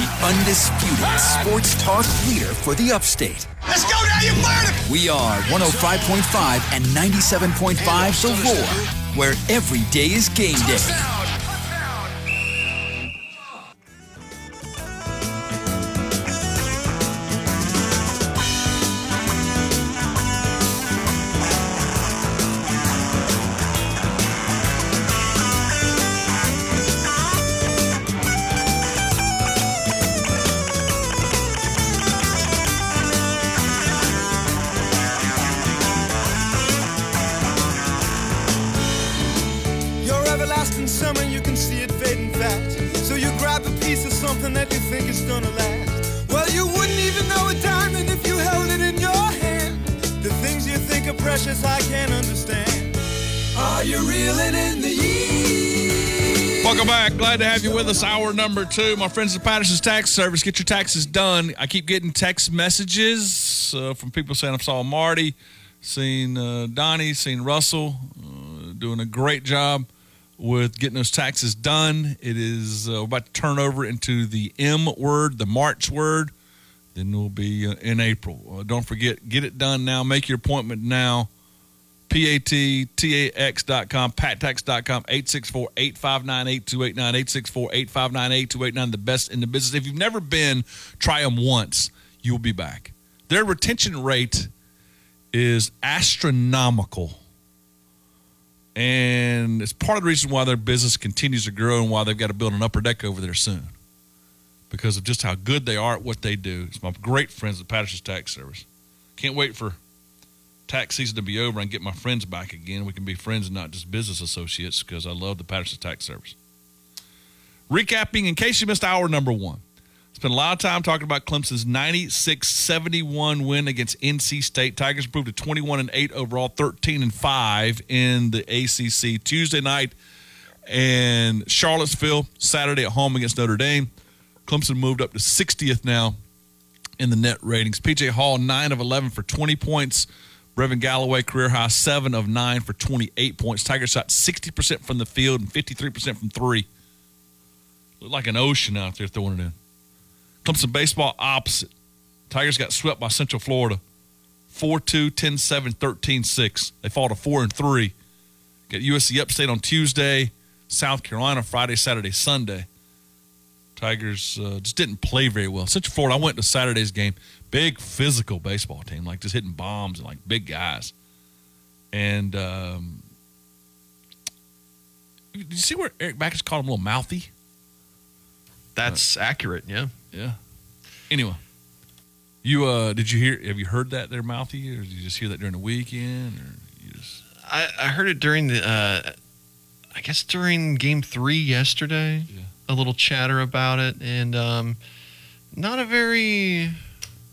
the undisputed sports talk leader for the upstate. Let's go now, you murder! We are 105.5 and 97.5 The Roar, where every day is game day. Number two. My friends at Patterson's Tax Service. Get your taxes done. I keep getting text messages uh, from people saying I saw Marty, seen uh, Donnie, seen Russell, uh, doing a great job with getting those taxes done. It is uh, about to turn over into the M word, the March word. Then we'll be uh, in April. Uh, don't forget, get it done now. Make your appointment now. P-A-T-T-A-X.com, pattax.com, 864-859-8289, 864-859-8289, the best in the business. If you've never been, try them once. You'll be back. Their retention rate is astronomical. And it's part of the reason why their business continues to grow and why they've got to build an upper deck over there soon. Because of just how good they are at what they do. It's my great friends at Patterson's Tax Service. Can't wait for tax season to be over and get my friends back again. We can be friends and not just business associates because I love the Patterson Tax Service. Recapping, in case you missed hour number one, spent a lot of time talking about Clemson's 96-71 win against NC State. Tigers improved to 21 and 8 overall, 13 and 5 in the ACC. Tuesday night and Charlottesville, Saturday at home against Notre Dame. Clemson moved up to 60th now in the net ratings. PJ Hall, 9 of 11 for 20 points. Brevin Galloway, career high, 7 of 9 for 28 points. Tigers shot 60% from the field and 53% from three. Looked like an ocean out there throwing it in. Clemson baseball opposite. Tigers got swept by Central Florida. 4-2, 10-7, 13-6. They fall to 4 and 3. Got USC upstate on Tuesday, South Carolina Friday, Saturday, Sunday. Tigers uh, just didn't play very well. Central Florida, I went to Saturday's game. Big physical baseball team, like just hitting bombs and like big guys. And um, did you see where Erik Bakich called him a little mouthy? That's accurate. Yeah. Yeah. Anyway, you uh, did you hear? Have you heard that they're mouthy, or did you just hear that during the weekend, or you just? I, I heard it during the, uh, I guess during game three yesterday. Yeah. A little chatter about it, and um, not a very,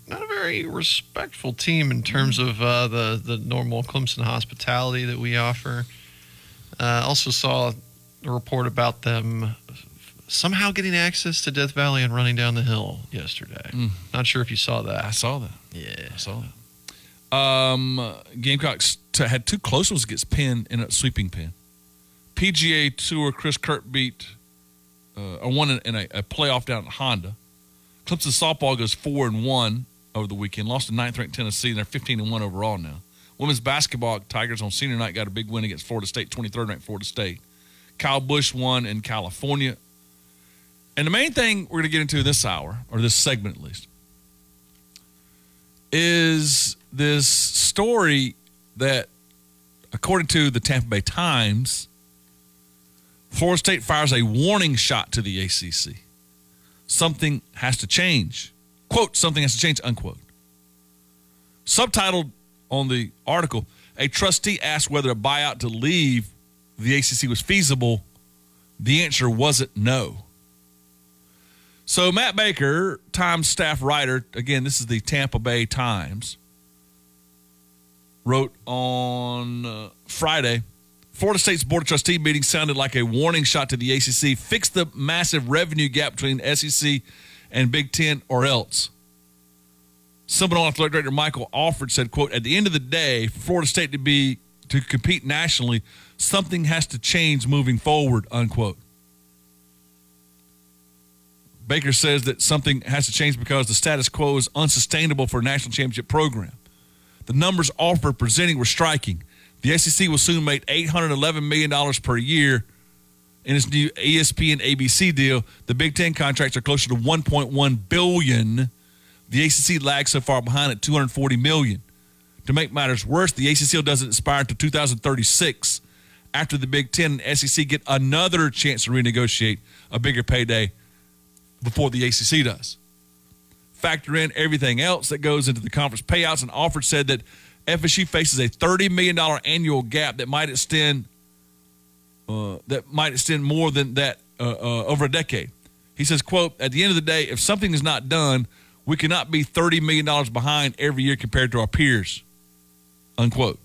not a very respectful team in terms of uh, the the normal Clemson hospitality that we offer. Uh, also saw a report about them somehow getting access to Death Valley and running down the hill yesterday. Mm. Not sure if you saw that. I saw that. Yeah. I saw that. Um, Gamecocks t- had two close ones against Penn in a sweeping Penn. PGA Tour Chris Kirk beat uh, won in, in a, a playoff down at Honda. Clemson softball goes four and one over the weekend. Lost to ninth ranked Tennessee, and they're fifteen and one overall now. Women's basketball Tigers on senior night got a big win against Florida State, twenty third ranked Florida State. Kyle Busch won in California. And the main thing we're going to get into this hour, or this segment at least, is this story that, according to the Tampa Bay Times, Florida State fires a warning shot to the ACC. Something has to change. Quote, something has to change, unquote. Subtitled on the article, a trustee asked whether a buyout to leave the ACC was feasible. The answer wasn't no. So Matt Baker, Times staff writer, again, this is the Tampa Bay Times, wrote on uh, Friday. Florida State's Board of Trustee meeting sounded like a warning shot to the ACC. Fix the massive revenue gap between SEC and Big Ten, or else. Seminole Athletic Director Michael Alford said, "quote At the end of the day, Florida State to be to compete nationally, something has to change moving forward." Unquote. Baker says that something has to change because the status quo is unsustainable for a national championship program. The numbers offered presenting were striking. The SEC will soon make $811 million per year in its new ESPN ABC deal. The Big Ten contracts are closer to 1.1 billion. The ACC lags so far behind at 240 million. To make matters worse, the ACC doesn't expire until 2036. After the Big Ten and SEC get another chance to renegotiate a bigger payday before the ACC does. Factor in everything else that goes into the conference payouts, and Alford said that FSU faces a $30 million annual gap that might extend uh, that might extend more than that uh, uh, over a decade. He says, quote, at the end of the day, if something is not done, we cannot be $30 million behind every year compared to our peers, unquote.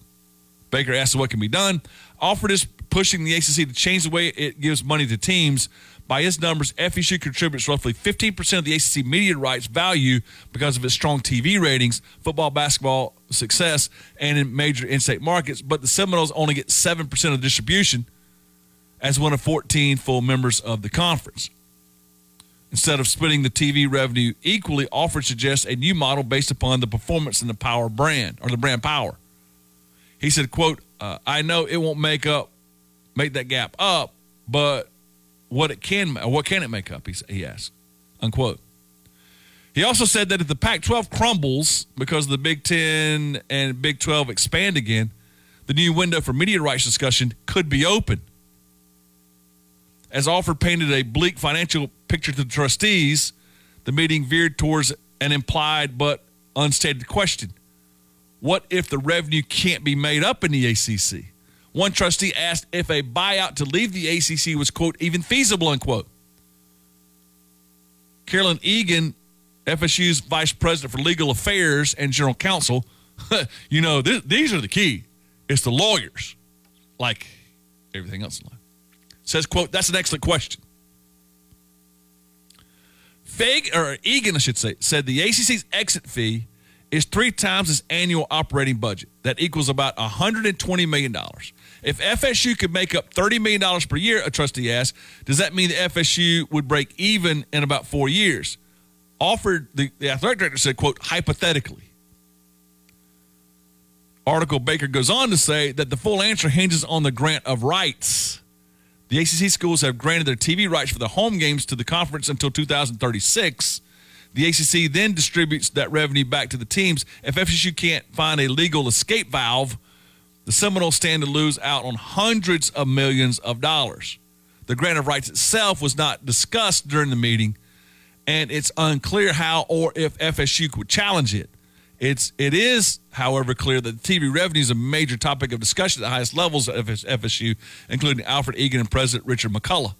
Baker asked what can be done. Alford is pushing the ACC to change the way it gives money to teams. By his numbers, FSU contributes roughly 15% of the ACC media rights value because of its strong TV ratings, football, basketball success, and in major in-state markets. But the Seminoles only get 7% of the distribution as one of 14 full members of the conference. Instead of splitting the TV revenue equally, Alford suggests a new model based upon the performance and the power brand, or the brand power. He said, quote, uh, I know it won't make up, make that gap up, but what it can, what can it make up? He, he asked, unquote. He also said that if the Pac-12 crumbles because the Big Ten and Big 12 expand again, the new window for media rights discussion could be open. As Alford painted a bleak financial picture to the trustees, the meeting veered towards an implied but unstated question. What if the revenue can't be made up in the ACC? One trustee asked if a buyout to leave the ACC was, quote, even feasible, unquote. Carolyn Egan, FSU's vice president for legal affairs and general counsel, you know, th- these are the key. It's the lawyers, like everything else in life. Says, quote, that's an excellent question. Fig, or Egan, I should say, said the ACC's exit fee is three times its annual operating budget. That equals about $120 million. If FSU could make up $30 million per year, a trustee asked, does that mean the FSU would break even in about four years? Offered, the, the athletic director said, quote, hypothetically. Article Baker goes on to say that the full answer hinges on the grant of rights. The ACC schools have granted their TV rights for the home games to the conference until 2036. The ACC then distributes that revenue back to the teams. If FSU can't find a legal escape valve, the Seminoles stand to lose out on hundreds of millions of dollars. The grant of rights itself was not discussed during the meeting, and it's unclear how or if FSU could challenge it. It's it is, however, clear that TV revenue is a major topic of discussion at the highest levels of FSU, including Alford Egan and President Richard McCullough.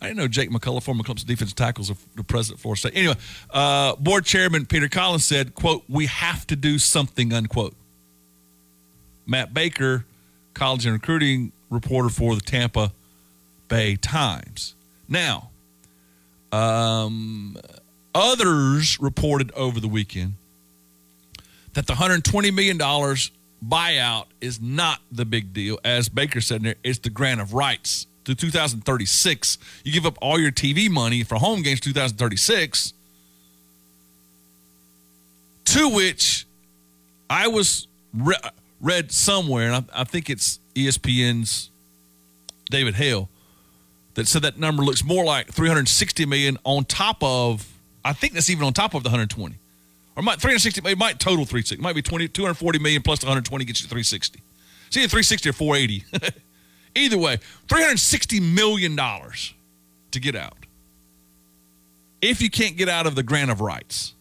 I didn't know Jake McCullough, former Clemson defensive tackles, of the president for State. Anyway, uh, board chairman Peter Collins said, "quote We have to do something." Unquote. Matt Baker, college and recruiting reporter for the Tampa Bay Times. Now, um, others reported over the weekend that the $120 million buyout is not the big deal. As Baker said there, it's the grant of rights to 2036. You give up all your TV money for home games 2036. To which I was re- read somewhere, and I, I think it's ESPN's David Hale that said that number looks more like 360 million on top of I think that's even on top of the 120. Or might 360 it might total 360. It might be 20, 240 million plus 120 gets you 360. It's either 360 or 480. either way, 360 million dollars to get out. If you can't get out of the grant of rights.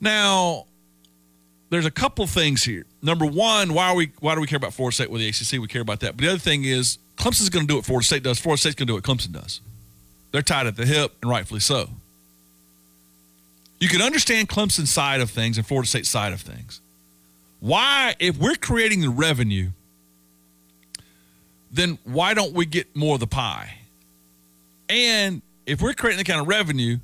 Now, there's a couple things here. Number one, why are we why do we care about Florida State with the ACC? We care about that. But the other thing is Clemson's going to do what Florida State does. Florida State's going to do what Clemson does. They're tied at the hip, and rightfully so. You can understand Clemson's side of things and Florida State's side of things. Why, if we're creating the revenue, then why don't we get more of the pie? And if we're creating the kind of revenue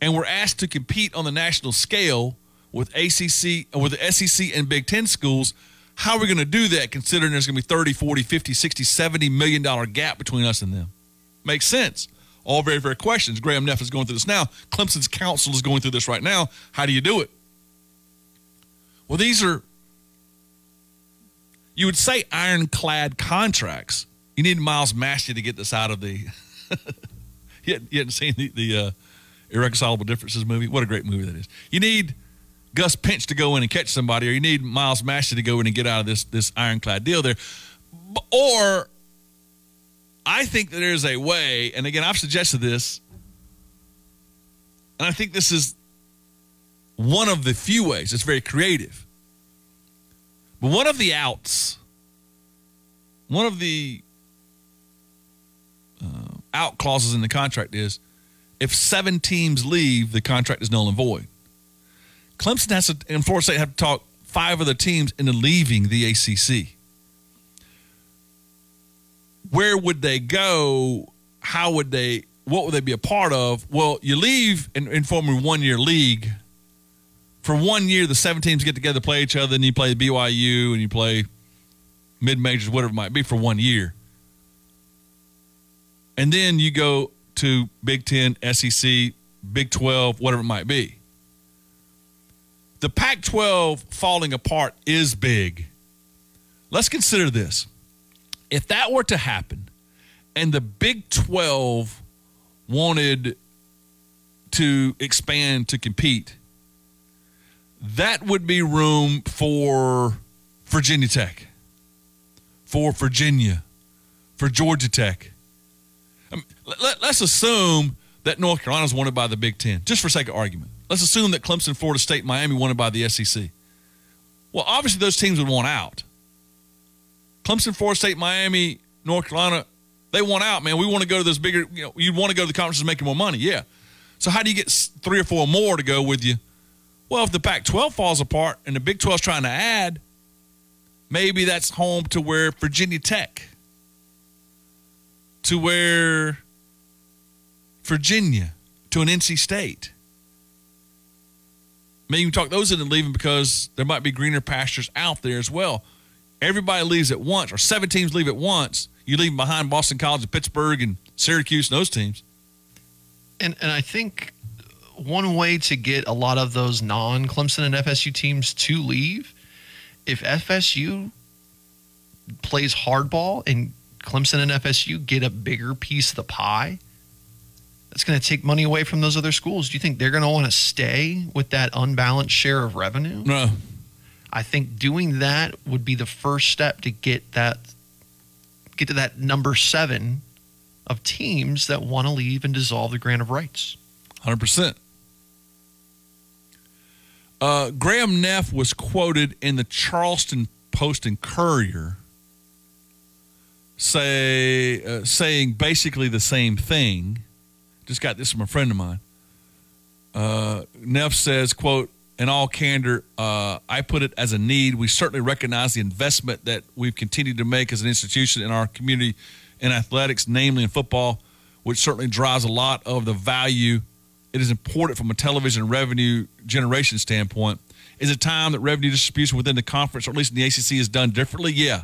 and we're asked to compete on the national scale with ACC uh, with the SEC and Big 10 schools, how are we going to do that considering there's going to be 30, 40, 50, 60, 70 million dollar gap between us and them? Makes sense. All very fair questions. Graham Neff is going through this now. Clemson's counsel is going through this right now. How do you do it? Well, these are, you would say, ironclad contracts. You need Miles Massey to get this out of the. you, hadn't, seen the, the uh, Irreconcilable Differences movie? What a great movie that is. You need Gus Petch to go in and catch somebody, or you need Miles Massey to go in and get out of this, this ironclad deal there. Or I think that there's a way, and again, I've suggested this, and I think this is one of the few ways. It's very creative. But one of the outs, one of the uh, out clauses in the contract is if seven teams leave, the contract is null and void. Clemson has to, and Florida State have to talk five of the teams into leaving the ACC where would they go? How would they? What would they be a part of? Well, you leave and, and form a one year league. For one year, the seven teams get together, play each other, and you play BYU and you play mid majors, whatever it might be, for one year. And then you go to Big Ten, SEC, Big 12, whatever it might be. The Pac 12 falling apart is big. Let's consider this if that were to happen and the Big 12 wanted to expand to compete, that would be room for Virginia Tech, for Virginia, for Georgia Tech. I mean, let, us assume that North Carolina is wanted by the Big Ten, just for sake of argument. Let's assume that Clemson, Florida State, Miami wanted by the SEC. Well, obviously those teams would want out. Clemson, Florida State, Miami, North Carolina, they want out, man. We want to go to this bigger, you know, you want to go to the conferences making more money. Yeah. So how do you get three or four more to go with you? Well, if the Pac 12 falls apart and the Big 12 is trying to add, maybe that's home to where Virginia Tech, to where Virginia, to an NC State. Maybe you can talk those into leaving because there might be greener pastures out there as well everybody leaves at once, or seven teams leave at once, you leave behind Boston College and Pittsburgh and Syracuse and those teams. And and I think one way to get a lot of those non Clemson and FSU teams to leave, if FSU plays hardball and Clemson and FSU get a bigger piece of the pie, that's going to take money away from those other schools. Do you think they're going to want to stay with that unbalanced share of revenue? No. I think doing that would be the first step to get that get to that number seven of teams that want to leave and dissolve the grant of rights. Hundred percent. Uh, Graham Neff was quoted in the Charleston Post and Courier say uh, saying basically the same thing. Just got this from a friend of mine. Uh, Neff says, "quote in all candor, uh, I put it as a need. We certainly recognize the investment that we've continued to make as an institution in our community in athletics, namely in football, which certainly drives a lot of the value. It is important from a television revenue generation standpoint. Is it time that revenue distribution within the conference, or at least in the ACC, is done differently? Yeah.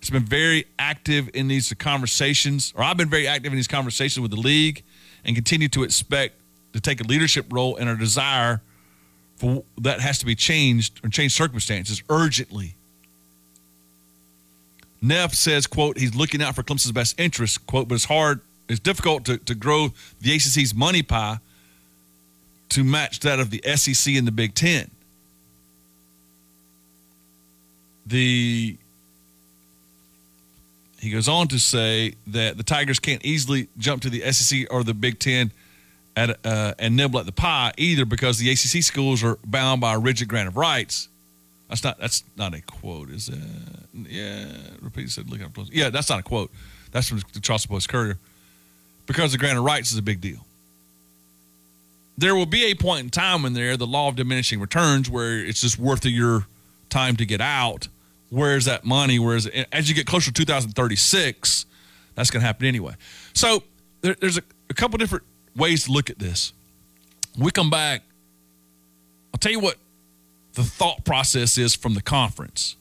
It's been very active in these conversations, or I've been very active in these conversations with the league and continue to expect to take a leadership role in our desire – for that has to be changed or change circumstances urgently. Neff says, quote, he's looking out for Clemson's best interest, quote, but it's hard, it's difficult to, to grow the ACC's money pie to match that of the SEC and the Big Ten. The he goes on to say that the Tigers can't easily jump to the SEC or the Big Ten at, uh, and nibble at the pie either because the ACC schools are bound by a rigid grant of rights. That's not that's not a quote, is it? Yeah, repeat said look up close. Yeah, that's not a quote. That's from the Charleston Post Courier. Because the grant of rights is a big deal. There will be a point in time when there the law of diminishing returns where it's just worth your time to get out. Where's that money? Whereas as you get closer to 2036, that's going to happen anyway. So there, there's a, a couple different ways to look at this. we come back, I'll tell you what the thought process is from the conference,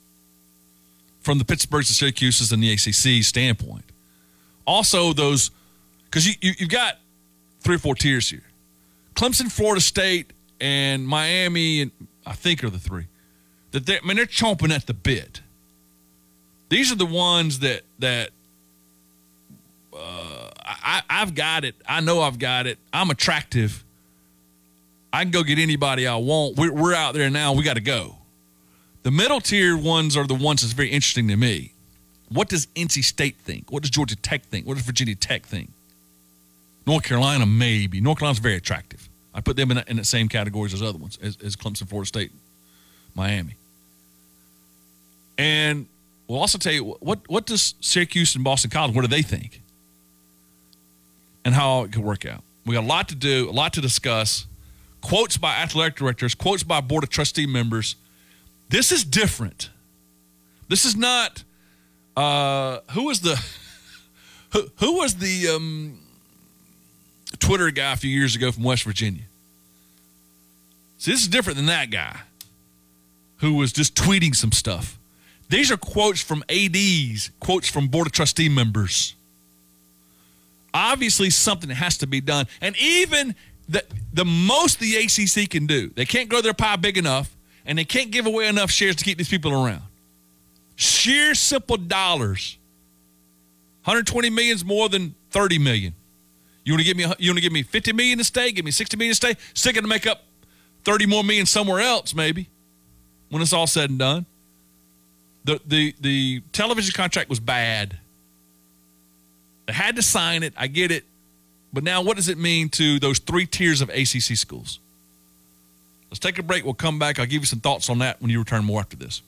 from the Pittsburghs, the Syracuse's, and the ACC standpoint. Also, those because you, you have got three or four tiers here. Clemson, Florida State, and Miami, and I think are the three. That they, I mean, they're chomping at the bit. These are the ones that that uh, I, I've got it. I know I've got it. I'm attractive. I can go get anybody I want. We're, we're out there now. We got to go. The middle tier ones are the ones that's very interesting to me. What does NC State think? What does Georgia Tech think? What does Virginia Tech think? North Carolina, maybe. North Carolina's very attractive. I put them in, in the same categories as other ones, as, as Clemson, Florida State, Miami. And we'll also tell you what what does Syracuse and Boston College, what do they think? And how it could work out. We got a lot to do, a lot to discuss. Quotes by athletic directors, quotes by board of trustee members. This is different. This is not uh, who was the who, who was the um, Twitter guy a few years ago from West Virginia? See, this is different than that guy who was just tweeting some stuff. These are quotes from ADs, quotes from Board of Trustee members. Obviously, something has to be done. And even the, the most the ACC can do, they can't grow their pie big enough and they can't give away enough shares to keep these people around. Sheer simple dollars. 120 million is more than 30 million. You want to give me you want to give me 50 million to stay? Give me 60 million to stay. Still going to make up 30 more million somewhere else, maybe, when it's all said and done. The the the television contract was bad. They had to sign it. I get it. But now what does it mean to those three tiers of ACC schools? Let's take a break. We'll come back. I'll give you some thoughts on that when you return more after this.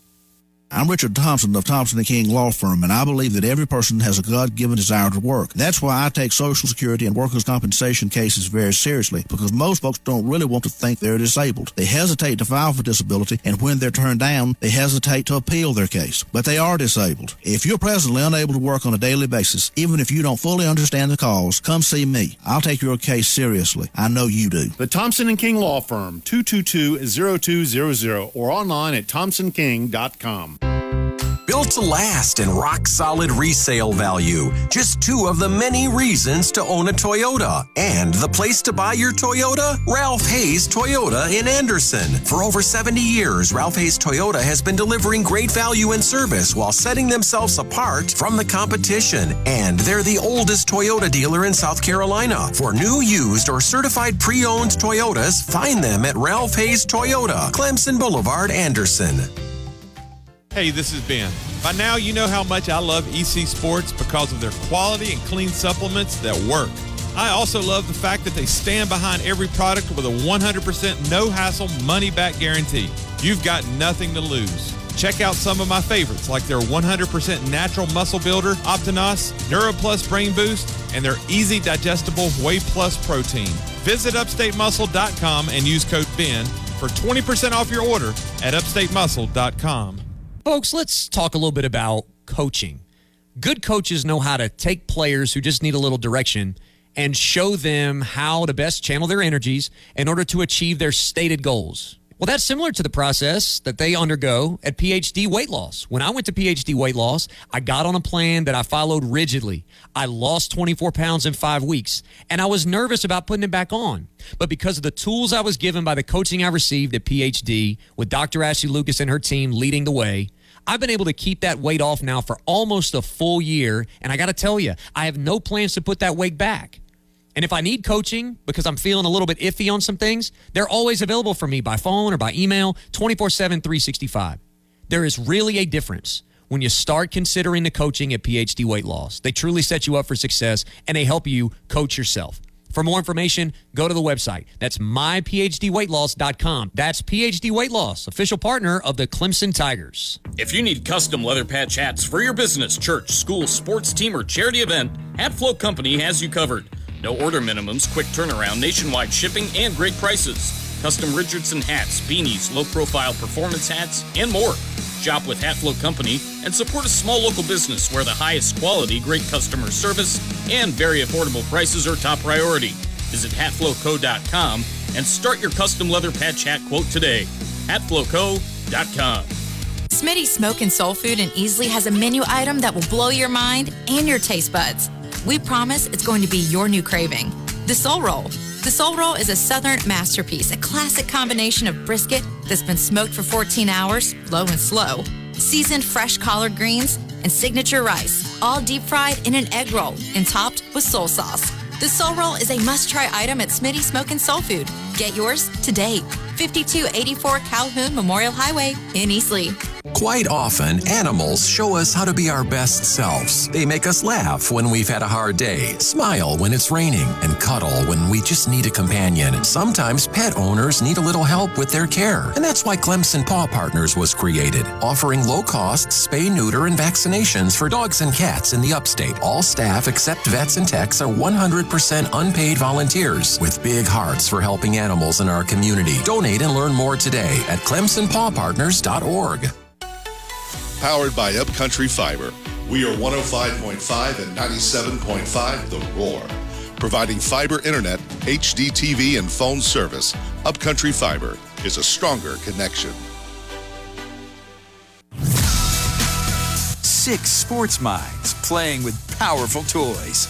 I'm Richard Thompson of Thompson and King Law Firm, and I believe that every person has a God-given desire to work. That's why I take Social Security and workers' compensation cases very seriously, because most folks don't really want to think they're disabled. They hesitate to file for disability, and when they're turned down, they hesitate to appeal their case. But they are disabled. If you're presently unable to work on a daily basis, even if you don't fully understand the cause, come see me. I'll take your case seriously. I know you do. The Thompson and King Law Firm, 222-0200, or online at thompsonking.com. Built to last and rock solid resale value. Just two of the many reasons to own a Toyota. And the place to buy your Toyota? Ralph Hayes Toyota in Anderson. For over 70 years, Ralph Hayes Toyota has been delivering great value and service while setting themselves apart from the competition. And they're the oldest Toyota dealer in South Carolina. For new, used, or certified pre owned Toyotas, find them at Ralph Hayes Toyota, Clemson Boulevard, Anderson. Hey, this is Ben. By now, you know how much I love EC Sports because of their quality and clean supplements that work. I also love the fact that they stand behind every product with a 100% no hassle money back guarantee. You've got nothing to lose. Check out some of my favorites like their 100% natural muscle builder, Optinos, NeuroPlus Brain Boost, and their easy digestible Whey Plus protein. Visit upstatemuscle.com and use code BEN for 20% off your order at upstatemuscle.com. Folks, let's talk a little bit about coaching. Good coaches know how to take players who just need a little direction and show them how to best channel their energies in order to achieve their stated goals. Well, that's similar to the process that they undergo at PhD weight loss. When I went to PhD weight loss, I got on a plan that I followed rigidly. I lost 24 pounds in five weeks, and I was nervous about putting it back on. But because of the tools I was given by the coaching I received at PhD, with Dr. Ashley Lucas and her team leading the way, I've been able to keep that weight off now for almost a full year. And I got to tell you, I have no plans to put that weight back. And if I need coaching because I'm feeling a little bit iffy on some things, they're always available for me by phone or by email 24 7, 365. There is really a difference when you start considering the coaching at PhD Weight Loss. They truly set you up for success and they help you coach yourself. For more information, go to the website. That's myphdweightloss.com. That's PhD Weight Loss, official partner of the Clemson Tigers. If you need custom leather patch hats for your business, church, school, sports team, or charity event, Hat Flow Company has you covered. No order minimums, quick turnaround, nationwide shipping, and great prices. Custom Richardson hats, beanies, low profile performance hats, and more. Shop with Hatflow Company and support a small local business where the highest quality, great customer service, and very affordable prices are top priority. Visit hatflowco.com and start your custom leather patch hat quote today. hatflowco.com. Smitty Smoke and Soul Food and Easley has a menu item that will blow your mind and your taste buds. We promise it's going to be your new craving. The Soul Roll. The Soul Roll is a Southern masterpiece, a classic combination of brisket that's been smoked for 14 hours, low and slow, seasoned fresh collard greens, and signature rice, all deep fried in an egg roll and topped with soul sauce. The Soul Roll is a must try item at Smitty Smoke and Soul Food. Get yours today. 5284 Calhoun Memorial Highway in Easley. Quite often, animals show us how to be our best selves. They make us laugh when we've had a hard day, smile when it's raining, and cuddle when we just need a companion. Sometimes pet owners need a little help with their care, and that's why Clemson Paw Partners was created, offering low cost spay, neuter, and vaccinations for dogs and cats in the upstate. All staff except vets and techs are 100% unpaid volunteers with big hearts for helping animals in our community. Donate and learn more today at clemsonpawpartners.org. Powered by Upcountry Fiber. We are 105.5 and 97.5 The Roar. Providing fiber internet, HD TV, and phone service, Upcountry Fiber is a stronger connection. Six sports minds playing with powerful toys.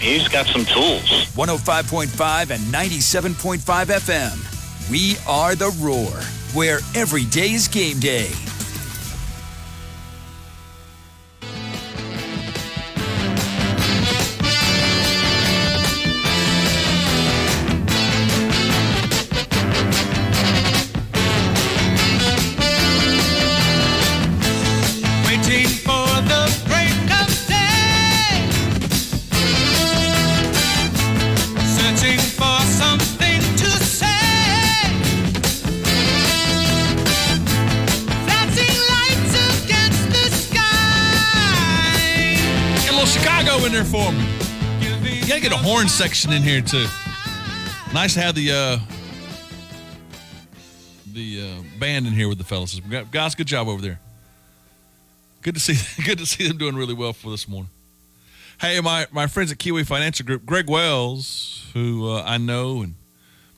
He's got some tools. 105.5 and 97.5 FM. We are the Roar, where every day is game day. Horn section in here too. Nice to have the uh the uh, band in here with the fellas. Guys, good job over there. Good to see good to see them doing really well for this morning. Hey, my my friends at Kiwi Financial Group, Greg Wells, who uh, I know and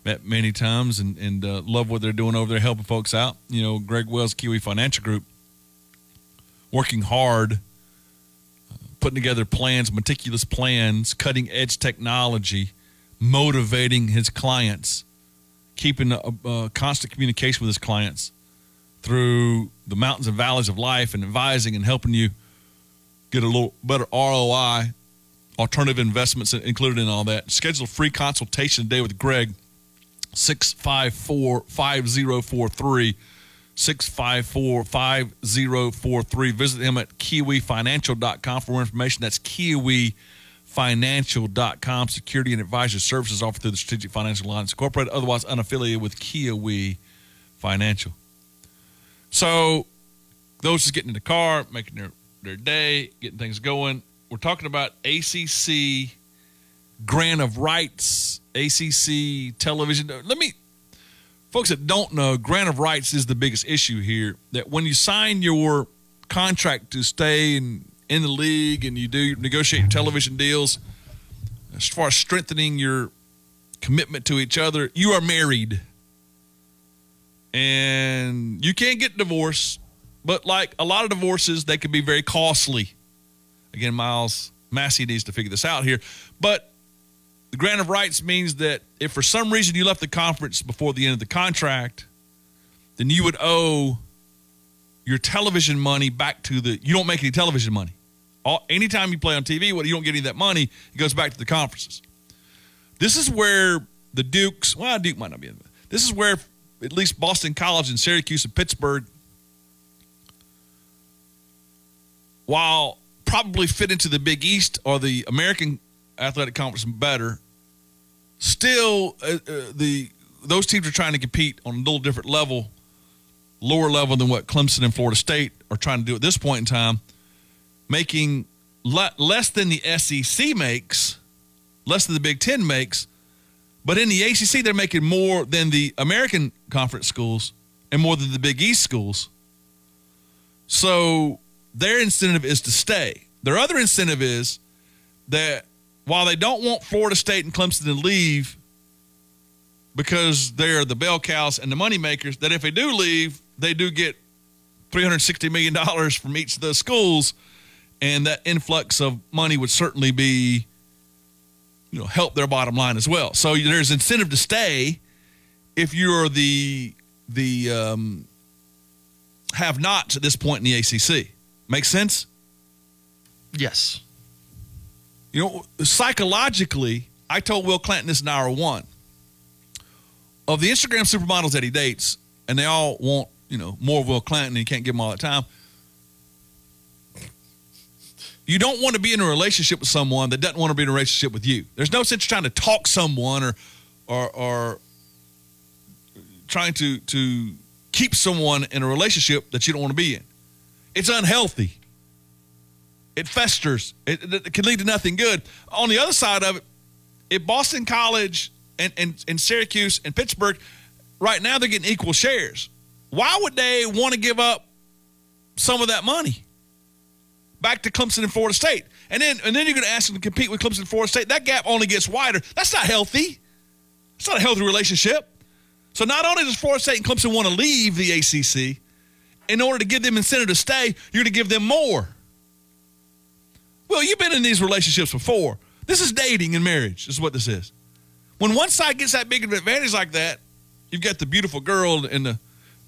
met many times and and uh, love what they're doing over there, helping folks out. You know, Greg Wells, Kiwi Financial Group, working hard, putting together plans, meticulous plans, cutting edge technology, motivating his clients, keeping a, a constant communication with his clients through the mountains and valleys of life and advising and helping you get a little better ROI, alternative investments included in all that. Schedule a free consultation today with Greg, 654 5043. 654 5043. Visit him at kiwifinancial.com for more information. That's kiwifinancial.com. Security and advisory services offered through the Strategic Financial Alliance Incorporated, otherwise unaffiliated with Kiwi Financial. So, those just getting in the car, making their, their day, getting things going. We're talking about ACC grant of rights, ACC television. Let me, folks that don't know, grant of rights is the biggest issue here. That when you sign your contract to stay in, in the league and you do negotiate your television deals, as far as strengthening your commitment to each other, you are married. And you can't get divorced, but like a lot of divorces, they can be very costly. Again, Miles Massey needs to figure this out here. But the grant of rights means that if for some reason you left the conference before the end of the contract, then you would owe your television money back to the. You don't make any television money. All, anytime you play on TV, what you don't get any of that money, it goes back to the conferences. This is where the Dukes. Well, Duke might not be. in This is where at least Boston College and Syracuse and Pittsburgh, while probably fit into the Big East or the American Athletic Conference better, still uh, uh, the those teams are trying to compete on a little different level, lower level than what Clemson and Florida State are trying to do at this point in time, making le- less than the SEC makes, less than the Big Ten makes, but in the ACC they're making more than the American Conference schools and more than the Big East schools. So their incentive is to stay. Their other incentive is that while they don't want Florida State and Clemson to leave because they're the bell cows and the money makers, that if they do leave, they do get $360 million from each of those schools. and that influx of money would certainly be, you know, help their bottom line as well. So there's incentive to stay if you're the the um, have nots at this point in the ACC. Make sense? Yes. You know, psychologically, I told Will Clanton this in hour one. Of the Instagram supermodels that he dates, and they all want, you know, more of Will Clanton, and he can't give them all the time. You don't want to be in a relationship with someone that doesn't want to be in a relationship with you. There's no sense trying to talk someone or or or trying to to keep someone in a relationship that you don't want to be in. It's unhealthy. It festers. It, it, can lead to nothing good. On the other side of it, if Boston College and, and, and Syracuse and Pittsburgh, right now they're getting equal shares. Why would they want to give up some of that money back to Clemson and Florida State? And then and then you're going to ask them to compete with Clemson and Florida State. That gap only gets wider. That's not healthy. It's not a healthy relationship. So not only does Florida State and Clemson want to leave the ACC, in order to give them incentive to stay, you're going to give them more. Well, you've been in these relationships before. This is dating and marriage, is what this is. When one side gets that big of an advantage like that, you've got the beautiful girl and the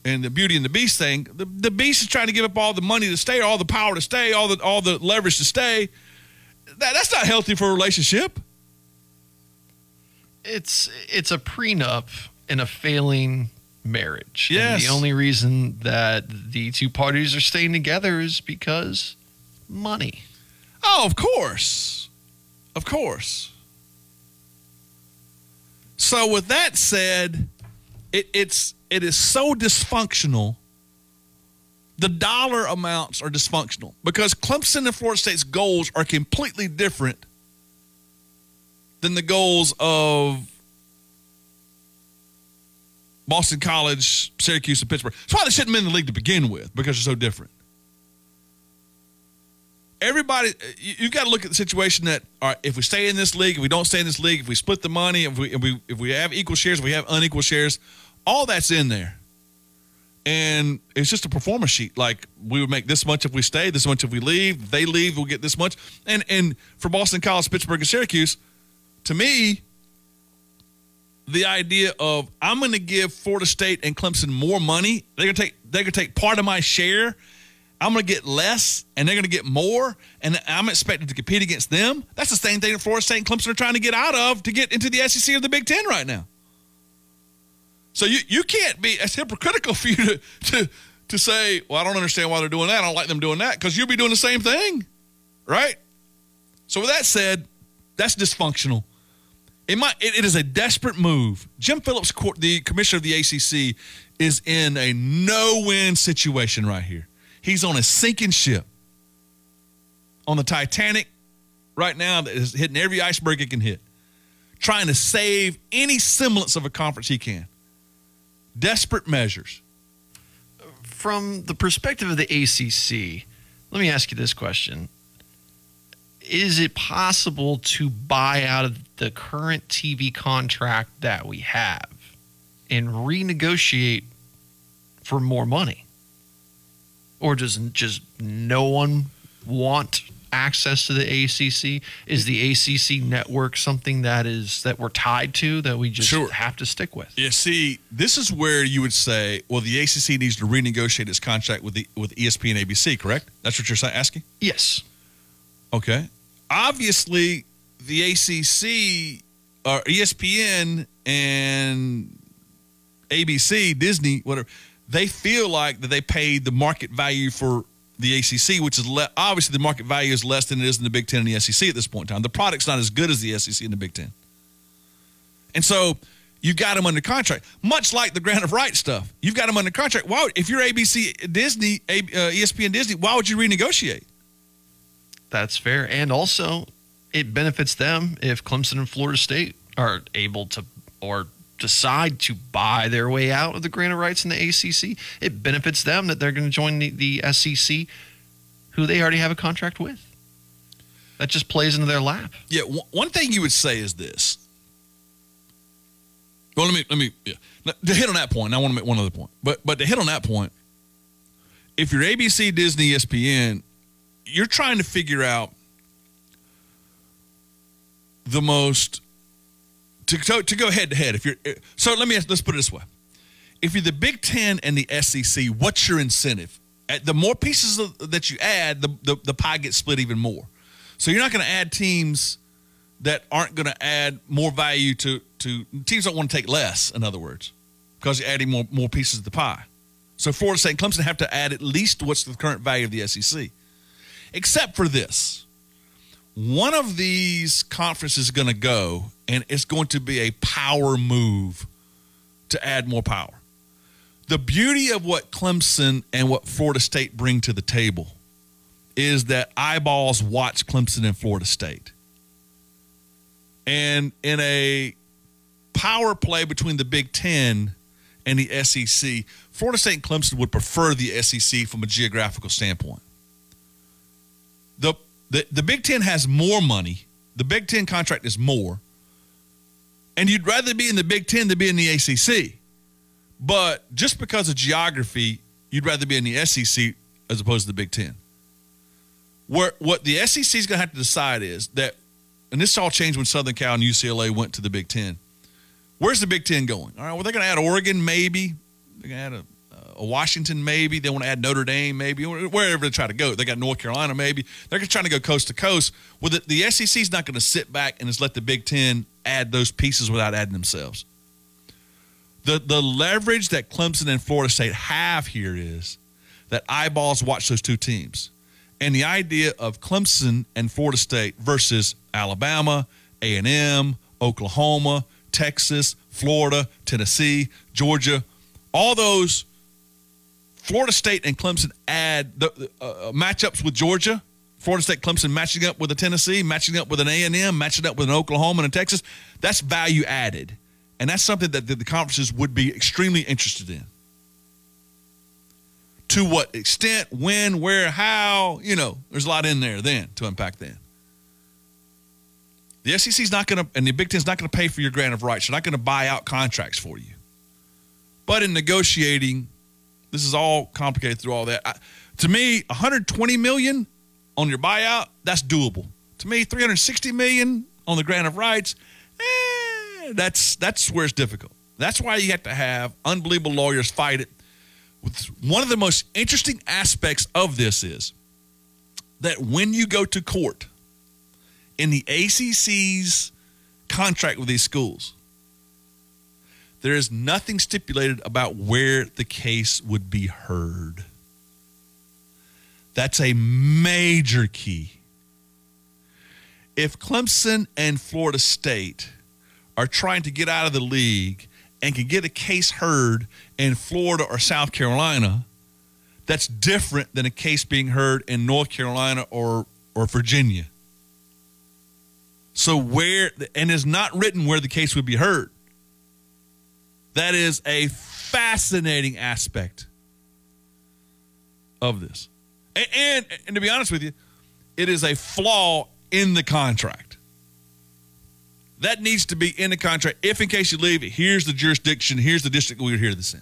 and the beauty and the beast thing. The, the beast is trying to give up all the money to stay, all the power to stay, all the all the leverage to stay. That, that's not healthy for a relationship. It's it's a prenup in a failing marriage. And Yes. the only reason that the two parties are staying together is because money. Oh, of course. Of course. So with that said, it, it's it is so dysfunctional. The dollar amounts are dysfunctional because Clemson and Florida State's goals are completely different than the goals of Boston College, Syracuse, and Pittsburgh. That's why they shouldn't be in the league to begin with because they're so different everybody uh, you, you got to look at the situation that all right if we stay in this league if we don't stay in this league if we split the money if we if we if we have equal shares if we have unequal shares all that's in there. And it's just a performance sheet like we would make this much if we stay this much if we leave they leave we'll get this much. And and for boston college pittsburgh and syracuse to me the idea of i'm going to give florida state and clemson more money they're going to take they're going to take part of my share I'm going to get less and they're going to get more, and I'm expected to compete against them. That's the same thing that Florida State and Clemson are trying to get out of to get into the SEC or the Big Ten right now. So you, you can't be as hypocritical for you to, to, to say, well, I don't understand why they're doing that. I don't like them doing that because you'll be doing the same thing, right? So with that said, that's dysfunctional. It might. It, it is a desperate move. Jim Phillips, the commissioner of the ACC, is in a no-win situation right here. He's on a sinking ship on the Titanic right now that is hitting every iceberg it can hit, trying to save any semblance of a conference he can. Desperate measures. From the perspective of the ACC, let me ask you this question. Is it possible to buy out of the current TV contract that we have and renegotiate for more money? Or does just no one want access to the ACC? Is the ACC network something that is that we're tied to that we just Sure. have to stick with? Yeah, see, this is where you would say, well, the ACC needs to renegotiate its contract with the with ESPN ABC, correct? That's what you're asking. Yes. Okay. Obviously, the ACC or uh, E ESPN and ABC, Disney, whatever, they feel like that they paid the market value for the ACC, which is le- obviously the market value is less than it is in the Big Ten and the SEC at this point in time. The product's not as good as the SEC and the Big Ten. And so you've got them under contract, much like the grant of rights stuff. You've got them under contract. Why, would- if you're ABC, Disney, uh, ESPN, Disney, why would you renegotiate? That's fair. And also, it benefits them if Clemson and Florida State are able to or decide to buy their way out of the grant of rights in the ACC. It benefits them that they're going to join the, the SEC, who they already have a contract with. That just plays into their lap. Yeah, one- one thing you would say is this. Well, let me let me yeah. To hit on that point. I want to make one other point, but but to hit on that point, if you're ABC, Disney, ESPN, you're trying to figure out the most to to, to go head to head. If you're so, let me ask, let's put it this way: If you're the Big Ten and the SEC, what's your incentive? At the more pieces of, that you add, the, the the pie gets split even more. So you're not going to add teams that aren't going to add more value to to teams don't want to take less. In other words, because you're adding more more pieces of the pie. So Florida State and Clemson have to add at least what's the current value of the SEC, except for this. One of these conferences is going to go, and it's going to be a power move to add more power. The beauty of what Clemson and what Florida State bring to the table is that eyeballs watch Clemson and Florida State. And in a power play between the Big Ten and the SEC, Florida State and Clemson would prefer the SEC from a geographical standpoint. The, the, the Big Ten has more money, the Big Ten contract is more, and you'd rather be in the Big Ten than be in the ACC. But just because of geography, you'd rather be in the SEC as opposed to the Big Ten. Where, what the SEC is going to have to decide is that, and this all changed when Southern Cal and UCLA went to the Big Ten. Where's the Big Ten going? All right, well, they're going to add Oregon, maybe. They're going to add a, a, Washington, maybe. They want to add Notre Dame, maybe. Wherever they try to go. They got North Carolina, maybe. They're just trying to go coast to coast. Well, the, the SEC is not going to sit back and just let the Big Ten add those pieces without adding themselves. The, the leverage that Clemson and Florida State have here is that eyeballs watch those two teams. And the idea of Clemson and Florida State versus Alabama, A&M, Oklahoma, Texas, Florida, Tennessee, Georgia, all those Florida State and Clemson add the uh, matchups with Georgia, Florida State, Clemson matching up with a Tennessee, matching up with an A&M, matching up with an Oklahoma and a Texas. That's value added. And that's something that the conferences would be extremely interested in. To what extent, when, where, how, you know, there's a lot in there then to unpack then. The SEC's not going to, and the Big Ten's not going to pay for your grant of rights. They're not going to buy out contracts for you. But in negotiating, this is all complicated through all that. I, to me, 120 million on your buyout, that's doable. To me, 360 million on the grant of rights, eh, that's that's where it's difficult. That's why you have to have unbelievable lawyers fight it. One of the most interesting aspects of this is that when you go to court in the ACC's contract with these schools, there is nothing stipulated about where the case would be heard. That's a major key. If Clemson and Florida State are trying to get out of the league and can get a case heard in Florida or South Carolina, that's different than a case being heard in North Carolina or, or Virginia. So, where, and it's not written where the case would be heard. That is a fascinating aspect of this. And, and, and to be honest with you, it is a flaw in the contract. That needs to be in the contract. If, in case you leave, here's the jurisdiction, here's the district we would hear this in.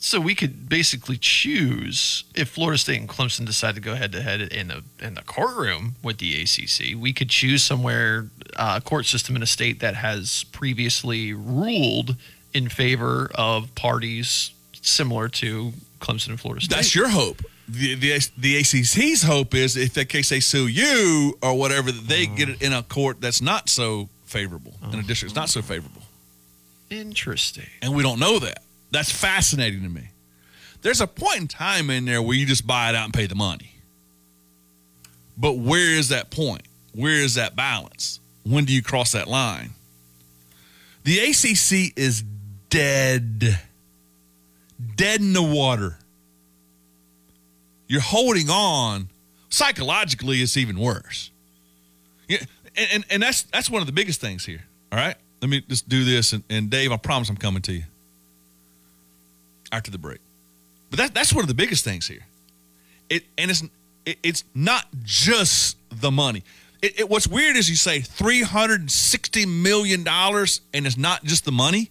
So we could basically choose if Florida State and Clemson decide to go head to head in the in the courtroom with the ACC. We could choose somewhere uh, court system in a state that has previously ruled in favor of parties similar to Clemson and Florida State. That's your hope. The, the, the ACC's hope is if that case they sue you or whatever, that they get it in a court that's not so favorable, in a uh-huh. district that's not so favorable. Interesting. And we don't know that. That's fascinating to me. There's a point in time in there where you just buy it out and pay the money. But where is that point? Where is that balance? When do you cross that line? The ACC is dead. Dead in the water. You're holding on. Psychologically, it's even worse. Yeah, and, and, and that's that's one of the biggest things here. All right? Let me just do this and, and Dave, I promise I'm coming to you after the break. But that, that's one of the biggest things here. It and it's it, it's not just the money. It, it, what's weird is you say three hundred and sixty million dollars, and it's not just the money,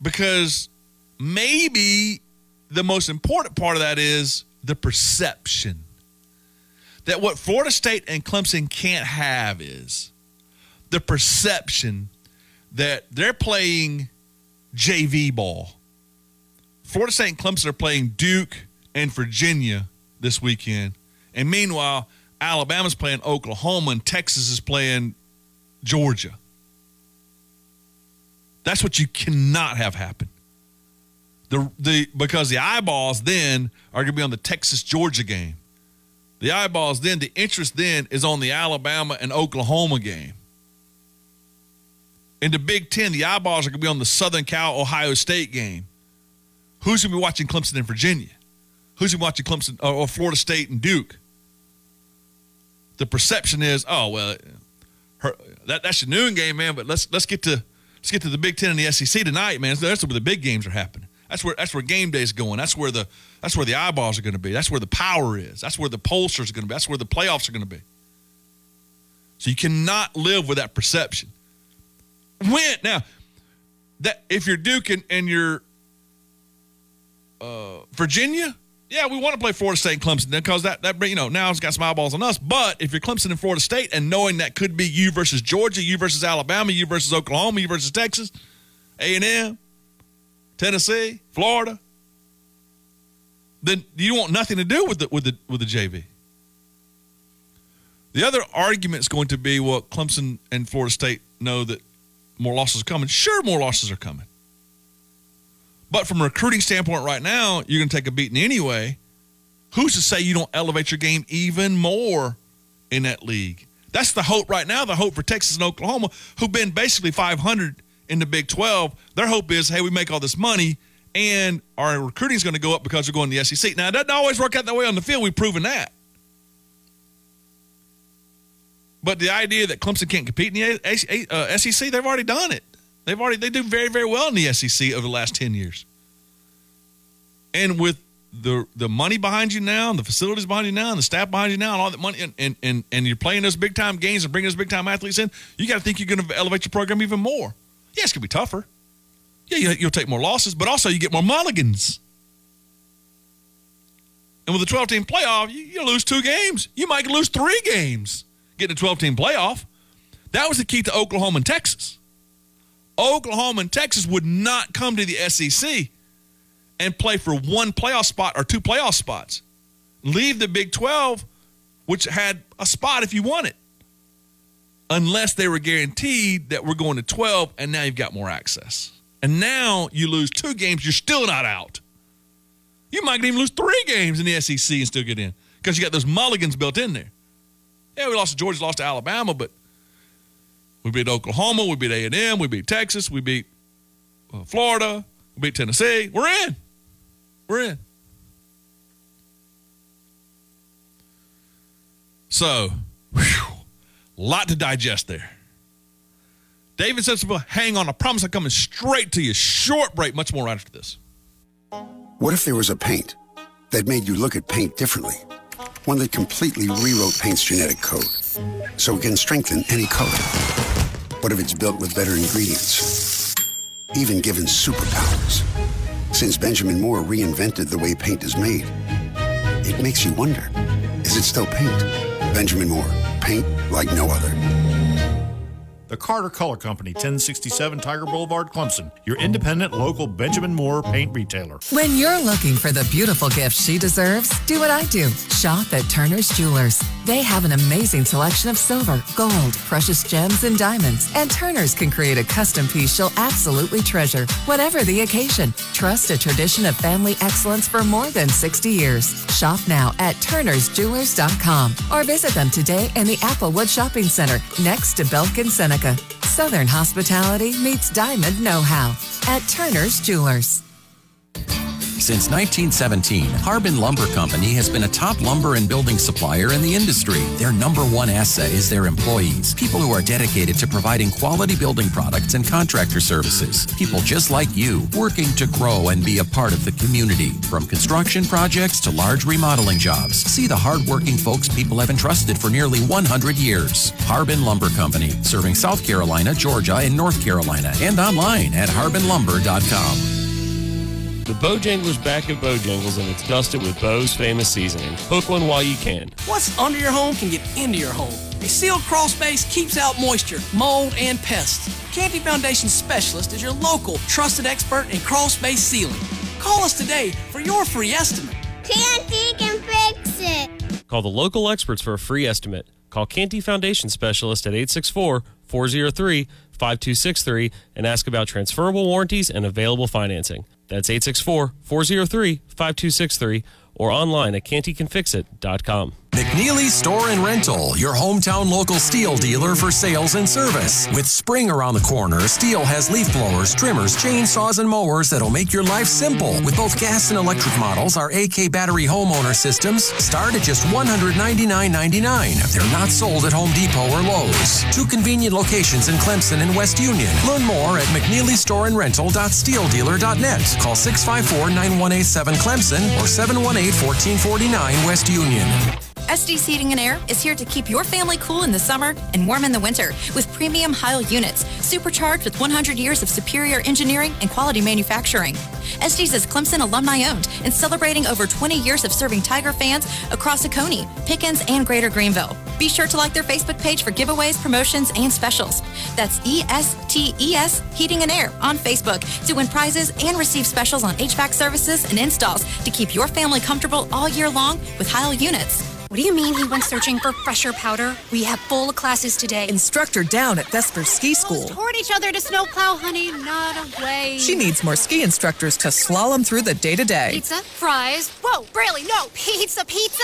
because maybe the most important part of that is the perception that what Florida State and Clemson can't have is the perception that they're playing JV ball. Florida State and Clemson are playing Duke and Virginia this weekend. And meanwhile, Alabama's playing Oklahoma and Texas is playing Georgia. That's what you cannot have happen. The the because the eyeballs then are going to be on the Texas Georgia game. The eyeballs then the interest then is on the Alabama and Oklahoma game. In the Big Ten, the eyeballs are going to be on the Southern Cal Ohio State game. Who's going to be watching Clemson and Virginia? Who's going to be watching Clemson or, or Florida State and Duke? The perception is, oh well, her, that, that's your noon game, man. But let's let's get to let's get to the Big Ten and the SEC tonight, man. That's where the big games are happening. That's where that's where game day is going. That's where the that's where the eyeballs are going to be. That's where the power is. That's where the pollsters are going to be. That's where the playoffs are going to be. So you cannot live with that perception. When now that if you're Duke and, and you're uh, Virginia, yeah, we want to play Florida State and Clemson because that that you know now it's got some eyeballs on us. But if you're Clemson and Florida State and knowing that could be you versus Georgia, you versus Alabama, you versus Oklahoma, you versus Texas, A and M, Tennessee, Florida, then you want nothing to do with the with the with the JV. The other argument is going to be well, Clemson and Florida State know that more losses are coming. Sure, more losses are coming. But from a recruiting standpoint, right now, you're going to take a beating anyway. Who's to say you don't elevate your game even more in that league? That's the hope right now. The hope for Texas and Oklahoma, who've been basically 500 in the Big 12. Their hope is, hey, we make all this money and our recruiting is going to go up because we're going to the SEC. Now, it doesn't always work out that way on the field. We've proven that. But the idea that Clemson can't compete in the uh, SEC, they've already done it. They've already they do very very well in the SEC over the last ten years. And with the the money behind you now, and the facilities behind you now, and the staff behind you now, and all that money, and and and, and you're playing those big time games and bringing those big time athletes in, you got to think you're going to elevate your program even more. Yeah, it's going to be tougher. Yeah, you'll take more losses, but also you get more mulligans. And with a 12 team playoff, you, you lose two games. You might lose three games getting a 12 team playoff. That was the key to Oklahoma and Texas. Oklahoma and Texas would not come to the SEC and play for one playoff spot or two playoff spots. Leave the Big 12, which had a spot if you want it, unless they were guaranteed that we're going to 12 and now you've got more access. And now you lose two games, you're still not out. You might even lose three games in the SEC and still get in because you got those mulligans built in there. Yeah, we lost to Georgia, lost to Alabama, but – we beat Oklahoma. We beat A&M. We beat Texas. We beat uh, Florida. We beat Tennessee. We're in. We're in. So, a lot to digest there. David says, hang on. I promise I'm coming straight to you. Short break. Much more right after this. What if there was a paint that made you look at paint differently? One that completely rewrote paint's genetic code so it can strengthen any color what if it's built with better ingredients? Even given superpowers. Since Benjamin Moore reinvented the way paint is made, it makes you wonder, is it still paint? Benjamin Moore, paint like no other. The Carter Color Company, 1067 Tiger Boulevard, Clemson, your independent local Benjamin Moore paint retailer. When you're looking for the beautiful gift she deserves, do what I do. Shop at Turner's Jewelers. They have an amazing selection of silver, gold, precious gems, and diamonds. And Turner's can create a custom piece she'll absolutely treasure, whatever the occasion. Trust a tradition of family excellence for more than 60 years. Shop now at turnersjewelers.com or visit them today in the Applewood Shopping Center next to Belkin Center. Seneca. Southern hospitality meets diamond know-how at Turner's Jewelers. Since 1917, Harbin Lumber Company has been a top lumber and building supplier in the industry. Their number one asset is their employees, people who are dedicated to providing quality building products and contractor services. People just like you, working to grow and be a part of the community. From construction projects to large remodeling jobs, see the hardworking folks people have entrusted for nearly 100 years. Harbin Lumber Company, serving South Carolina, Georgia, and North Carolina, and online at harbinlumber.com. The Bojangles back at Bojangles and it's dusted with Bo's famous seasoning. Hook one while you can. What's under your home can get into your home. A sealed crawl space keeps out moisture, mold, and pests. Canty Foundation Specialist is your local trusted expert in crawl space sealing. Call us today for your free estimate. Canty can fix it. Call the local experts for a free estimate. Call Canty Foundation Specialist at 864 403 5263 and ask about transferable warranties and available financing. That's 864 403 5263 or online at cantycanfixit.com. McNeely Store and Rental, your hometown local Stihl dealer for sales and service. With spring around the corner, Stihl has leaf blowers, trimmers, chainsaws, and mowers that'll make your life simple. With both gas and electric models, our AK battery homeowner systems start at just $199.99. They're not sold at Home Depot or Lowe's. Two convenient locations in Clemson and West Union. Learn more at McNeelyStoreandRental.StihlDealer.net. Call 654-9187 Clemson or 718-1449 West Union. Estes Heating and Air is here to keep your family cool in the summer and warm in the winter with premium Heil units, supercharged with 100 years of superior engineering and quality manufacturing. Estes is Clemson alumni owned and celebrating over 20 years of serving Tiger fans across Oconee, Pickens, and Greater Greenville. Be sure to like their Facebook page for giveaways, promotions, and specials. That's ESTES Heating and Air on Facebook to win prizes and receive specials on HVAC services and installs to keep your family comfortable all year long with Heil units. What do you mean he went searching for fresher powder? We have full classes today. Instructor down at Vesper Ski School. Toward each other to snowplow, honey, not away. She needs more ski instructors to slalom through the day to day. Pizza, fries. Whoa, Braley, no, pizza, pizza.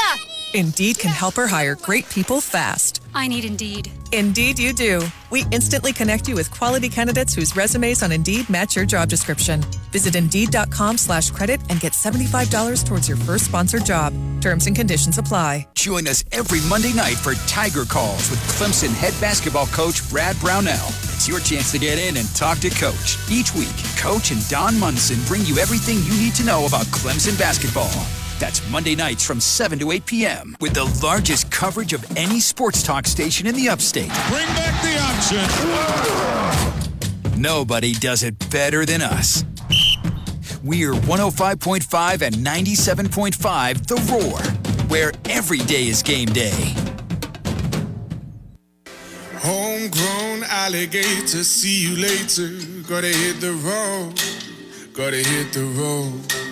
Indeed can help her hire great people fast. I need Indeed. Indeed, you do. We instantly connect you with quality candidates whose resumes on Indeed match your job description. Visit Indeed.com slash credit and get $75 towards your first sponsored job. Terms and conditions apply. Join us every Monday night for Tiger Calls with Clemson head basketball coach Brad Brownell. It's your chance to get in and talk to Coach. Each week, Coach and Don Munson bring you everything you need to know about Clemson basketball. That's Monday nights from 7 to 8 p.m. with the largest coverage of any sports talk station in the upstate. Bring back the option. Nobody does it better than us. We're 105.5 and 97.5 The Roar, where every day is game day. Homegrown alligator, see you later. Gotta hit the road, gotta hit the road.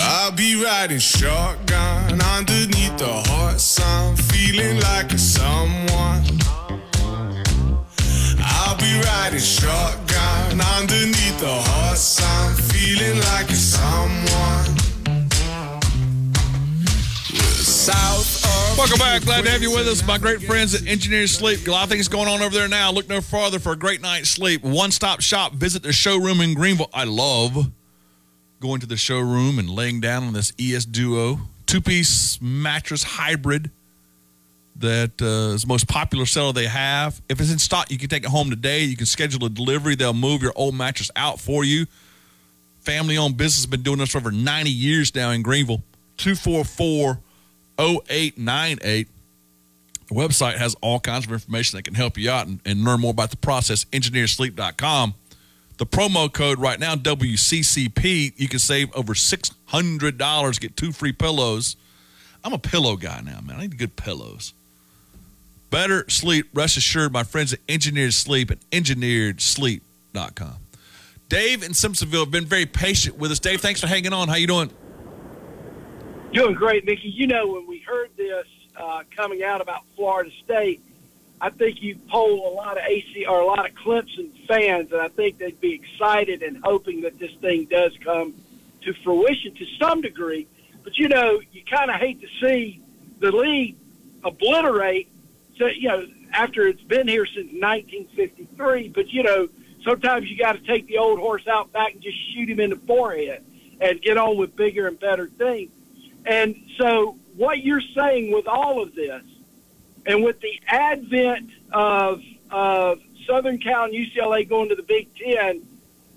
I'll be riding shotgun underneath the hot sun, feeling like a someone. I'll be riding shotgun underneath the hot sun, feeling like a someone. South of Welcome back. Glad to have you with us. My great friends at Engineered Sleep. A lot of things going on over there now. Look no farther for a great night's sleep. One stop shop. Visit their showroom in Greenville. I love going to the showroom and laying down on this ES Duo two piece mattress hybrid that uh, is the most popular seller they have. If it's in stock, you can take it home today. You can schedule a delivery. They'll move your old mattress out for you. Family owned business has been doing this for over 90 years now in Greenville. 244 0898. The website has all kinds of information that can help you out and, and learn more about the process. Engineeredsleep.com. The promo code right now, WCCP, you can save over $600, get two free pillows. I'm a pillow guy now, man. I need good pillows. Better sleep, rest assured, my friends at Engineered Sleep at engineeredsleep.com. Dave in Simpsonville have been very patient with us. Dave, thanks for hanging on. How you doing? Doing great, Mickey. You know, when we heard this uh, coming out about Florida State, I think you poll a lot of AC or a lot of Clemson fans, and I think they'd be excited and hoping that this thing does come to fruition to some degree. But you know, you kind of hate to see the league obliterate. So you know, after it's been here since 1953, but you know, sometimes you got to take the old horse out back and just shoot him in the forehead and get on with bigger and better things. And so what you're saying with all of this, and with the advent of of Southern Cal and UCLA going to the Big Ten,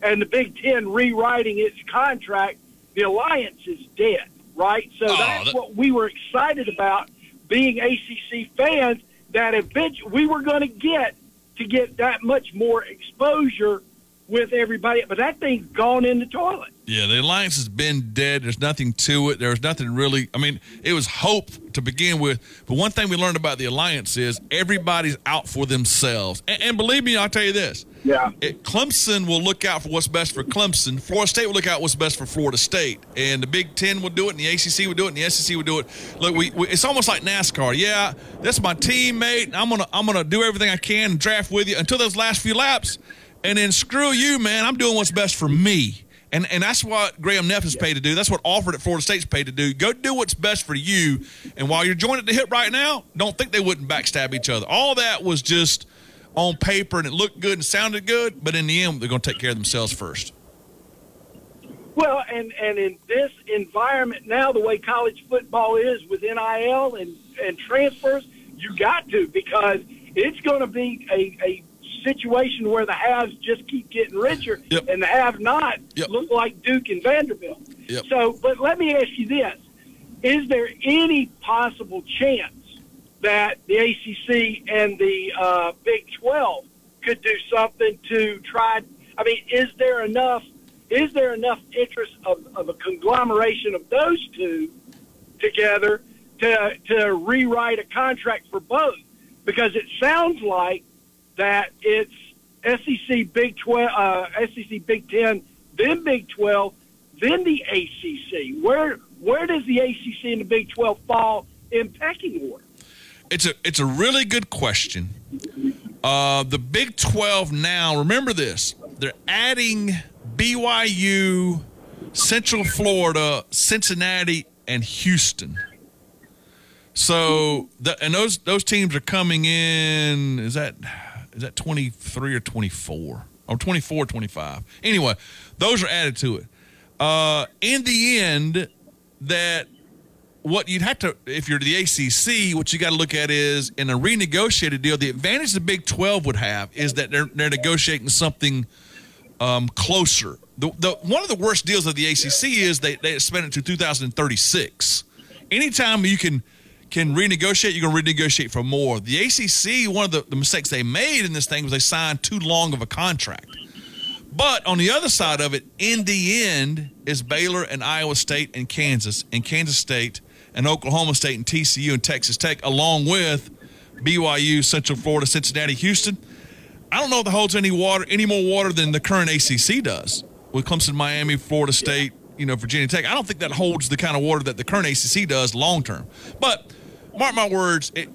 and the Big Ten rewriting its contract, the alliance is dead, right? So Oh, that's that- what we were excited about being ACC fans. That eventually we were going to get to get that much more exposure with everybody, but that thing's gone in the toilet. Yeah, the alliance has been dead. There's nothing to it. There's nothing really. I mean, it was hope to begin with. But one thing we learned about the alliance is everybody's out for themselves. And, and believe me, I'll tell you this. Yeah. It, Clemson will look out for what's best for Clemson. Florida State will look out what's best for Florida State. And the Big Ten will do it, and the ACC will do it, and the SEC will do it. Look, we, we it's almost like NASCAR. Yeah, that's my teammate. I'm gonna I'm gonna do everything I can and draft with you until those last few laps, and then screw you, man. I'm doing what's best for me. And, and that's what Graham Neff is paid to do. That's what Alford at Florida State's paid to do. Go do what's best for you. And while you're joined at the hip right now, don't think they wouldn't backstab each other. All that was just on paper and it looked good and sounded good, but in the end, they're going to take care of themselves first. Well, and and in this environment now, the way college football is with NIL and and transfers, you got to because it's going to be a, a situation where the haves just keep getting richer and the have not look like Duke and Vanderbilt. Yep. So, but let me ask you this: Is there any possible chance that the ACC and the uh, Big Twelve could do something to try? I mean, is there enough? Is there enough interest of, of a conglomeration of those two together to to rewrite a contract for both? Because it sounds like that it's SEC Big Twelve, uh, SEC Big Ten, then Big Twelve, then the ACC. Where where does the ACC and the Big Twelve fall in pecking order? It's a it's a really good question. Uh, the Big Twelve now. Remember this: they're adding BYU, Central Florida, Cincinnati, and Houston. So the, and those those teams are coming in. Is that is that twenty three or twenty four? Or 24, 25. Anyway, those are added to it. Uh, in the end, that what you'd have to, if you're the ACC, what you got to look at is in a renegotiated deal. The advantage the Big 12 would have is that they're they're negotiating something um, closer. The, the one of the worst deals of the ACC is they they spend it to 2036. Anytime you can can renegotiate, you're going to renegotiate for more. The ACC, one of the, the mistakes they made in this thing was they signed too long of a contract. But on the other side of it, in the end, is Baylor and Iowa State and Kansas, and Kansas State and Oklahoma State and TCU and Texas Tech, along with BYU, Central Florida, Cincinnati, Houston. I don't know if that holds any water, any more water than the current ACC does with Clemson, Miami, Florida State, you know, Virginia Tech. I don't think that holds the kind of water that the current ACC does long term. But mark my words, it,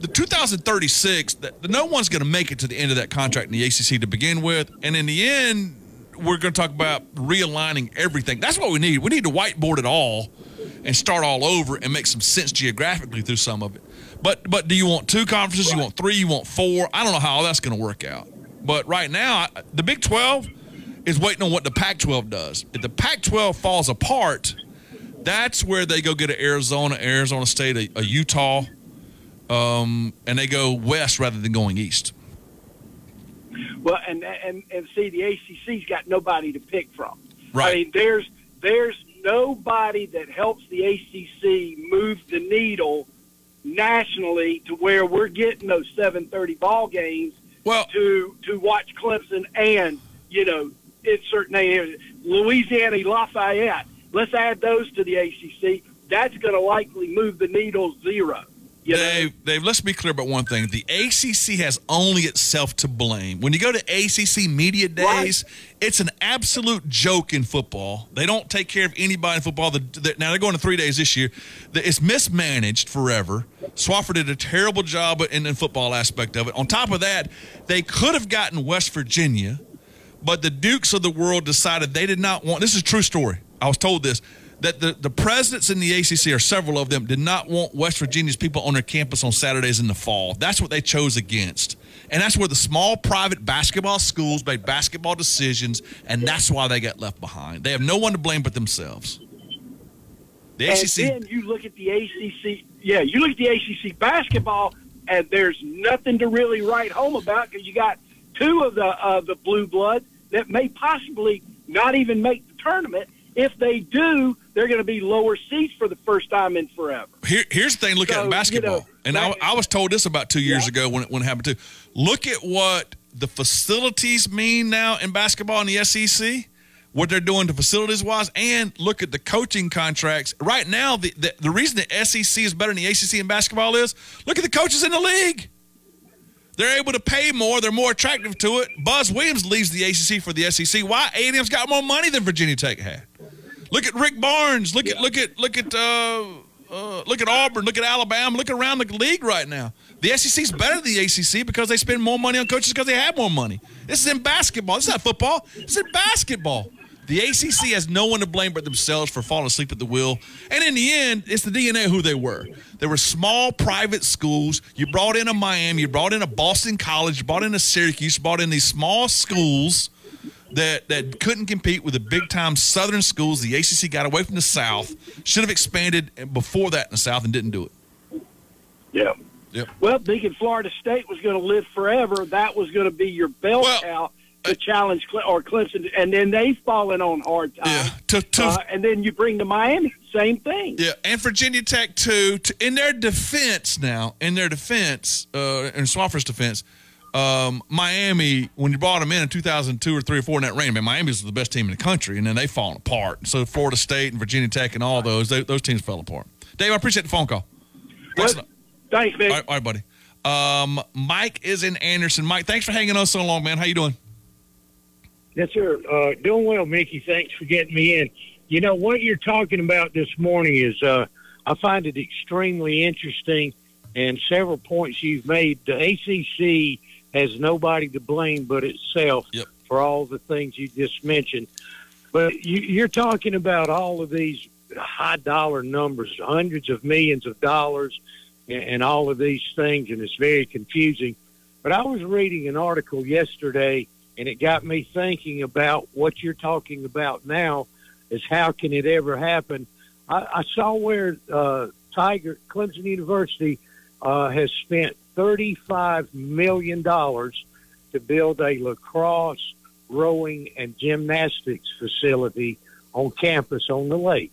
the 2036, that no one's going to make it to the end of that contract in the ACC to begin with, and in the end, we're going to talk about realigning everything. That's what we need. We need to whiteboard it all and start all over and make some sense geographically through some of it. But but do you want two conferences? You want three? You want four? I don't know how all that's going to work out. But right now, the Big 12 is waiting on what the Pac 12 does. If the Pac 12 falls apart, that's where they go get an Arizona, Arizona State, a, a Utah, um, and they go west rather than going east. Well, and and and see, the ACC's got nobody to pick from. Right. I mean, there's there's nobody that helps the ACC move the needle nationally to where we're getting those 7:30 ball games well, to to watch Clemson and you know insert name Louisiana Lafayette. Let's add those to the ACC. That's going to likely move the needle zero. You know? Dave, Dave, let's be clear about one thing. The ACC has only itself to blame. When you go to ACC media days, it's an absolute joke in football. They don't take care of anybody in football. The, the, now they're going to three days this year. The, it's mismanaged forever. Swofford did a terrible job in the football aspect of it. On top of that, they could have gotten West Virginia, but the Dukes of the world decided they did not want. This is a true story. I was told this that the, the presidents in the ACC, or several of them, did not want West Virginia's people on their campus on Saturdays in the fall. That's what they chose against. And that's where the small private basketball schools made basketball decisions, and that's why they got left behind. They have no one to blame but themselves. The and ACC then you look at the ACC. Yeah, you look at the ACC basketball, and there's nothing to really write home about because you got two of the uh, the blue blood that may possibly not even make the tournament. If they do, they're going to be lower seats for the first time in forever. Here, here's the thing. Look So, at you basketball, know, and I, I was told this about two years ago when it, when it happened too. Look at what the facilities mean now in basketball in the SEC. What they're doing to facilities wise, and look at the coaching contracts. Right now, the, the the reason the SEC is better than the ACC in basketball is look at the coaches in the league. They're able to pay more. They're more attractive to it. Buzz Williams leaves the ACC for the SEC. Why? A&M's got more money than Virginia Tech had. Look at Rick Barnes. Look at look at look at uh, uh, look at Auburn. Look at Alabama. Look around the league right now. The SEC's better than the ACC because they spend more money on coaches because they have more money. This is in basketball. This is not football. This is in basketball. The ACC has no one to blame but themselves for falling asleep at the wheel. And in the end, it's the DNA of who they were. They were small private schools. You brought in a Miami, you brought in a Boston College, you brought in a Syracuse, you brought in these small schools that that couldn't compete with the big time Southern schools. The ACC got away from the South. Should have expanded before that in the South and didn't do it. Yeah. Yep. Well, thinking Florida State was going to live forever, that was going to be your bell cow to challenge Cle- or Clemson, and then they've fallen on hard times. To, to, Uh, and then you bring to Miami, same thing. Yeah, and Virginia Tech too. To, in their defense, now in their defense, uh, in Swofford's defense, um, Miami when you brought them in in 2002 or three or four in that range, man, Miami was the best team in the country, and then they fallen apart. So Florida State and Virginia Tech and all those they, those teams fell apart. Dave, I appreciate the phone call. Thanks. Thanks, man. All right, all right, buddy. Um, Mike is in Anderson. Mike, thanks for hanging on so long, man. How you doing? Yes, sir. Uh, doing well, Mickey. Thanks for getting me in. You know, what you're talking about this morning is, uh, I find it extremely interesting and several points you've made. The ACC has nobody to blame but itself for all the things you just mentioned. But you, you're talking about all of these high dollar numbers, hundreds of millions of dollars, and, and all of these things, and it's very confusing. But I was reading an article yesterday, and it got me thinking about what you're talking about now. Is how can it ever happen? I, I saw where uh, Tiger Clemson University uh, has spent thirty-five million dollars to build a lacrosse, rowing, and gymnastics facility on campus on the lake.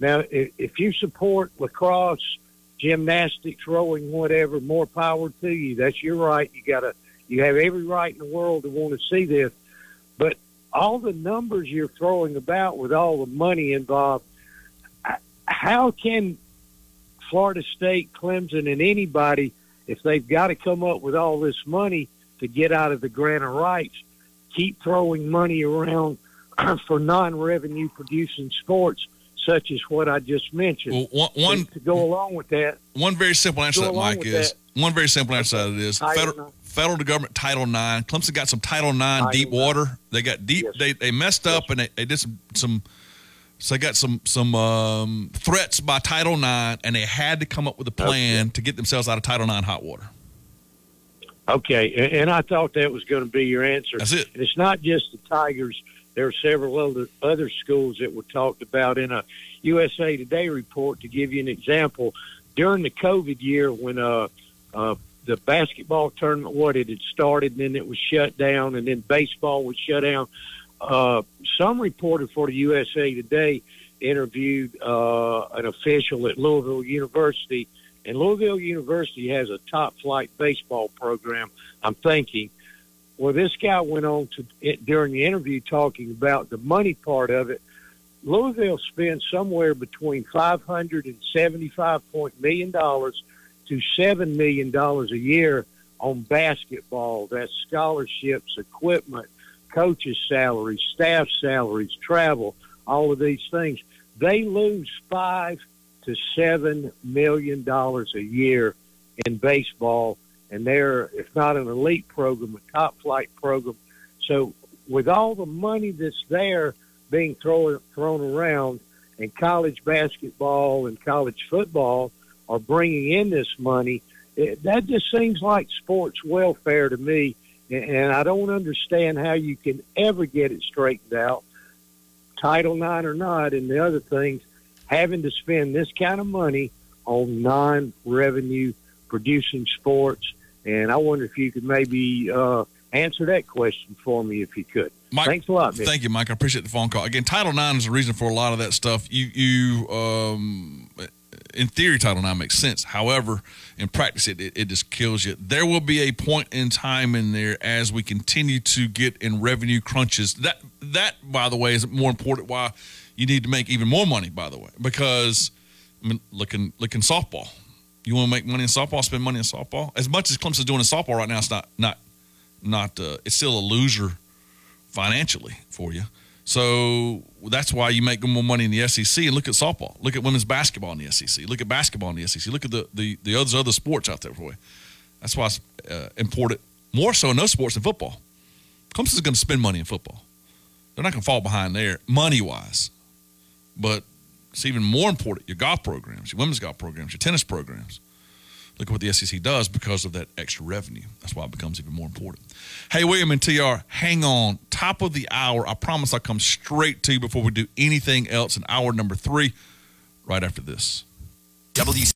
Now, if, if you support lacrosse, gymnastics, rowing, whatever, more power to you. That's your right. You gotta, you have every right in the world to want to see this. But all the numbers you're throwing about with all the money involved, how can Florida State, Clemson, and anybody, if they've got to come up with all this money to get out of the grant of rights, keep throwing money around for non-revenue producing sports such as what I just mentioned. Well, one, one to, go along with that, One very simple answer to that, Mike, is one very simple answer to that is federal, federal government Title Nine. Clemson got some Title Nine deep water. They got deep. They they messed up and they, they did some some. So they got some some um, threats by Title Nine, and they had to come up with a plan to get themselves out of Title Nine hot water. Okay, and, and I thought that was going to be your answer. That's it. And it's not just the Tigers. There are several other other schools that were talked about in a USA Today report. To give you an example, during the COVID year when uh, uh, the basketball tournament, what it had started, and then it was shut down, and then baseball was shut down. Uh, some reporter for the USA Today interviewed uh, an official at Louisville University, and Louisville University has a top flight baseball program. I'm thinking. Well, this guy went on to it, during the interview talking about the money part of it. Louisville spends somewhere between five hundred and seventy-five point million dollars to seven million dollars a year on basketball. That's scholarships, equipment, coaches' salaries, staff salaries, travel, all of these things. They lose five to seven million dollars a year in baseball, and they're if not an elite program, a top flight program. So with all the money that's there being thrown thrown around, and college basketball and college football are bringing in this money, it, that just seems like sports welfare to me. And and I don't understand how you can ever get it straightened out, Title IX or not, and the other things. having to spend this kind of money on non-revenue producing sports. And I wonder if you could maybe uh, answer that question for me if you could. Mike, Thanks a lot. Mick. Thank you, Mike. I appreciate the phone call. Again, Title IX is the reason for a lot of that stuff. You, you, um, in theory, Title IX makes sense. However, in practice, it, it, it just kills you. There will be a point in time in there as we continue to get in revenue crunches. That, that, by the way, is more important. Why you need to make even more money, by the way, because I mean, looking, looking softball. You want to make money in softball, spend money in softball. As much as Clemson's doing in softball right now, it's not, not, not. Uh, it's still a loser financially for you. So that's why you make more money in the SEC. And look at softball. Look at women's basketball in the SEC. Look at basketball in the SEC. Look at the the, the other other sports out there you. That's why it's uh, important more so in those sports than football. Clemson's going to spend money in football. They're not going to fall behind there money wise, but it's even more important your golf programs, your women's golf programs, your tennis programs. Look at what the SEC does because of that extra revenue. That's why it becomes even more important. Hey, William and TR, hang on. Top of the hour. I promise I'll come straight to you before we do anything else in hour number three, right after this. WC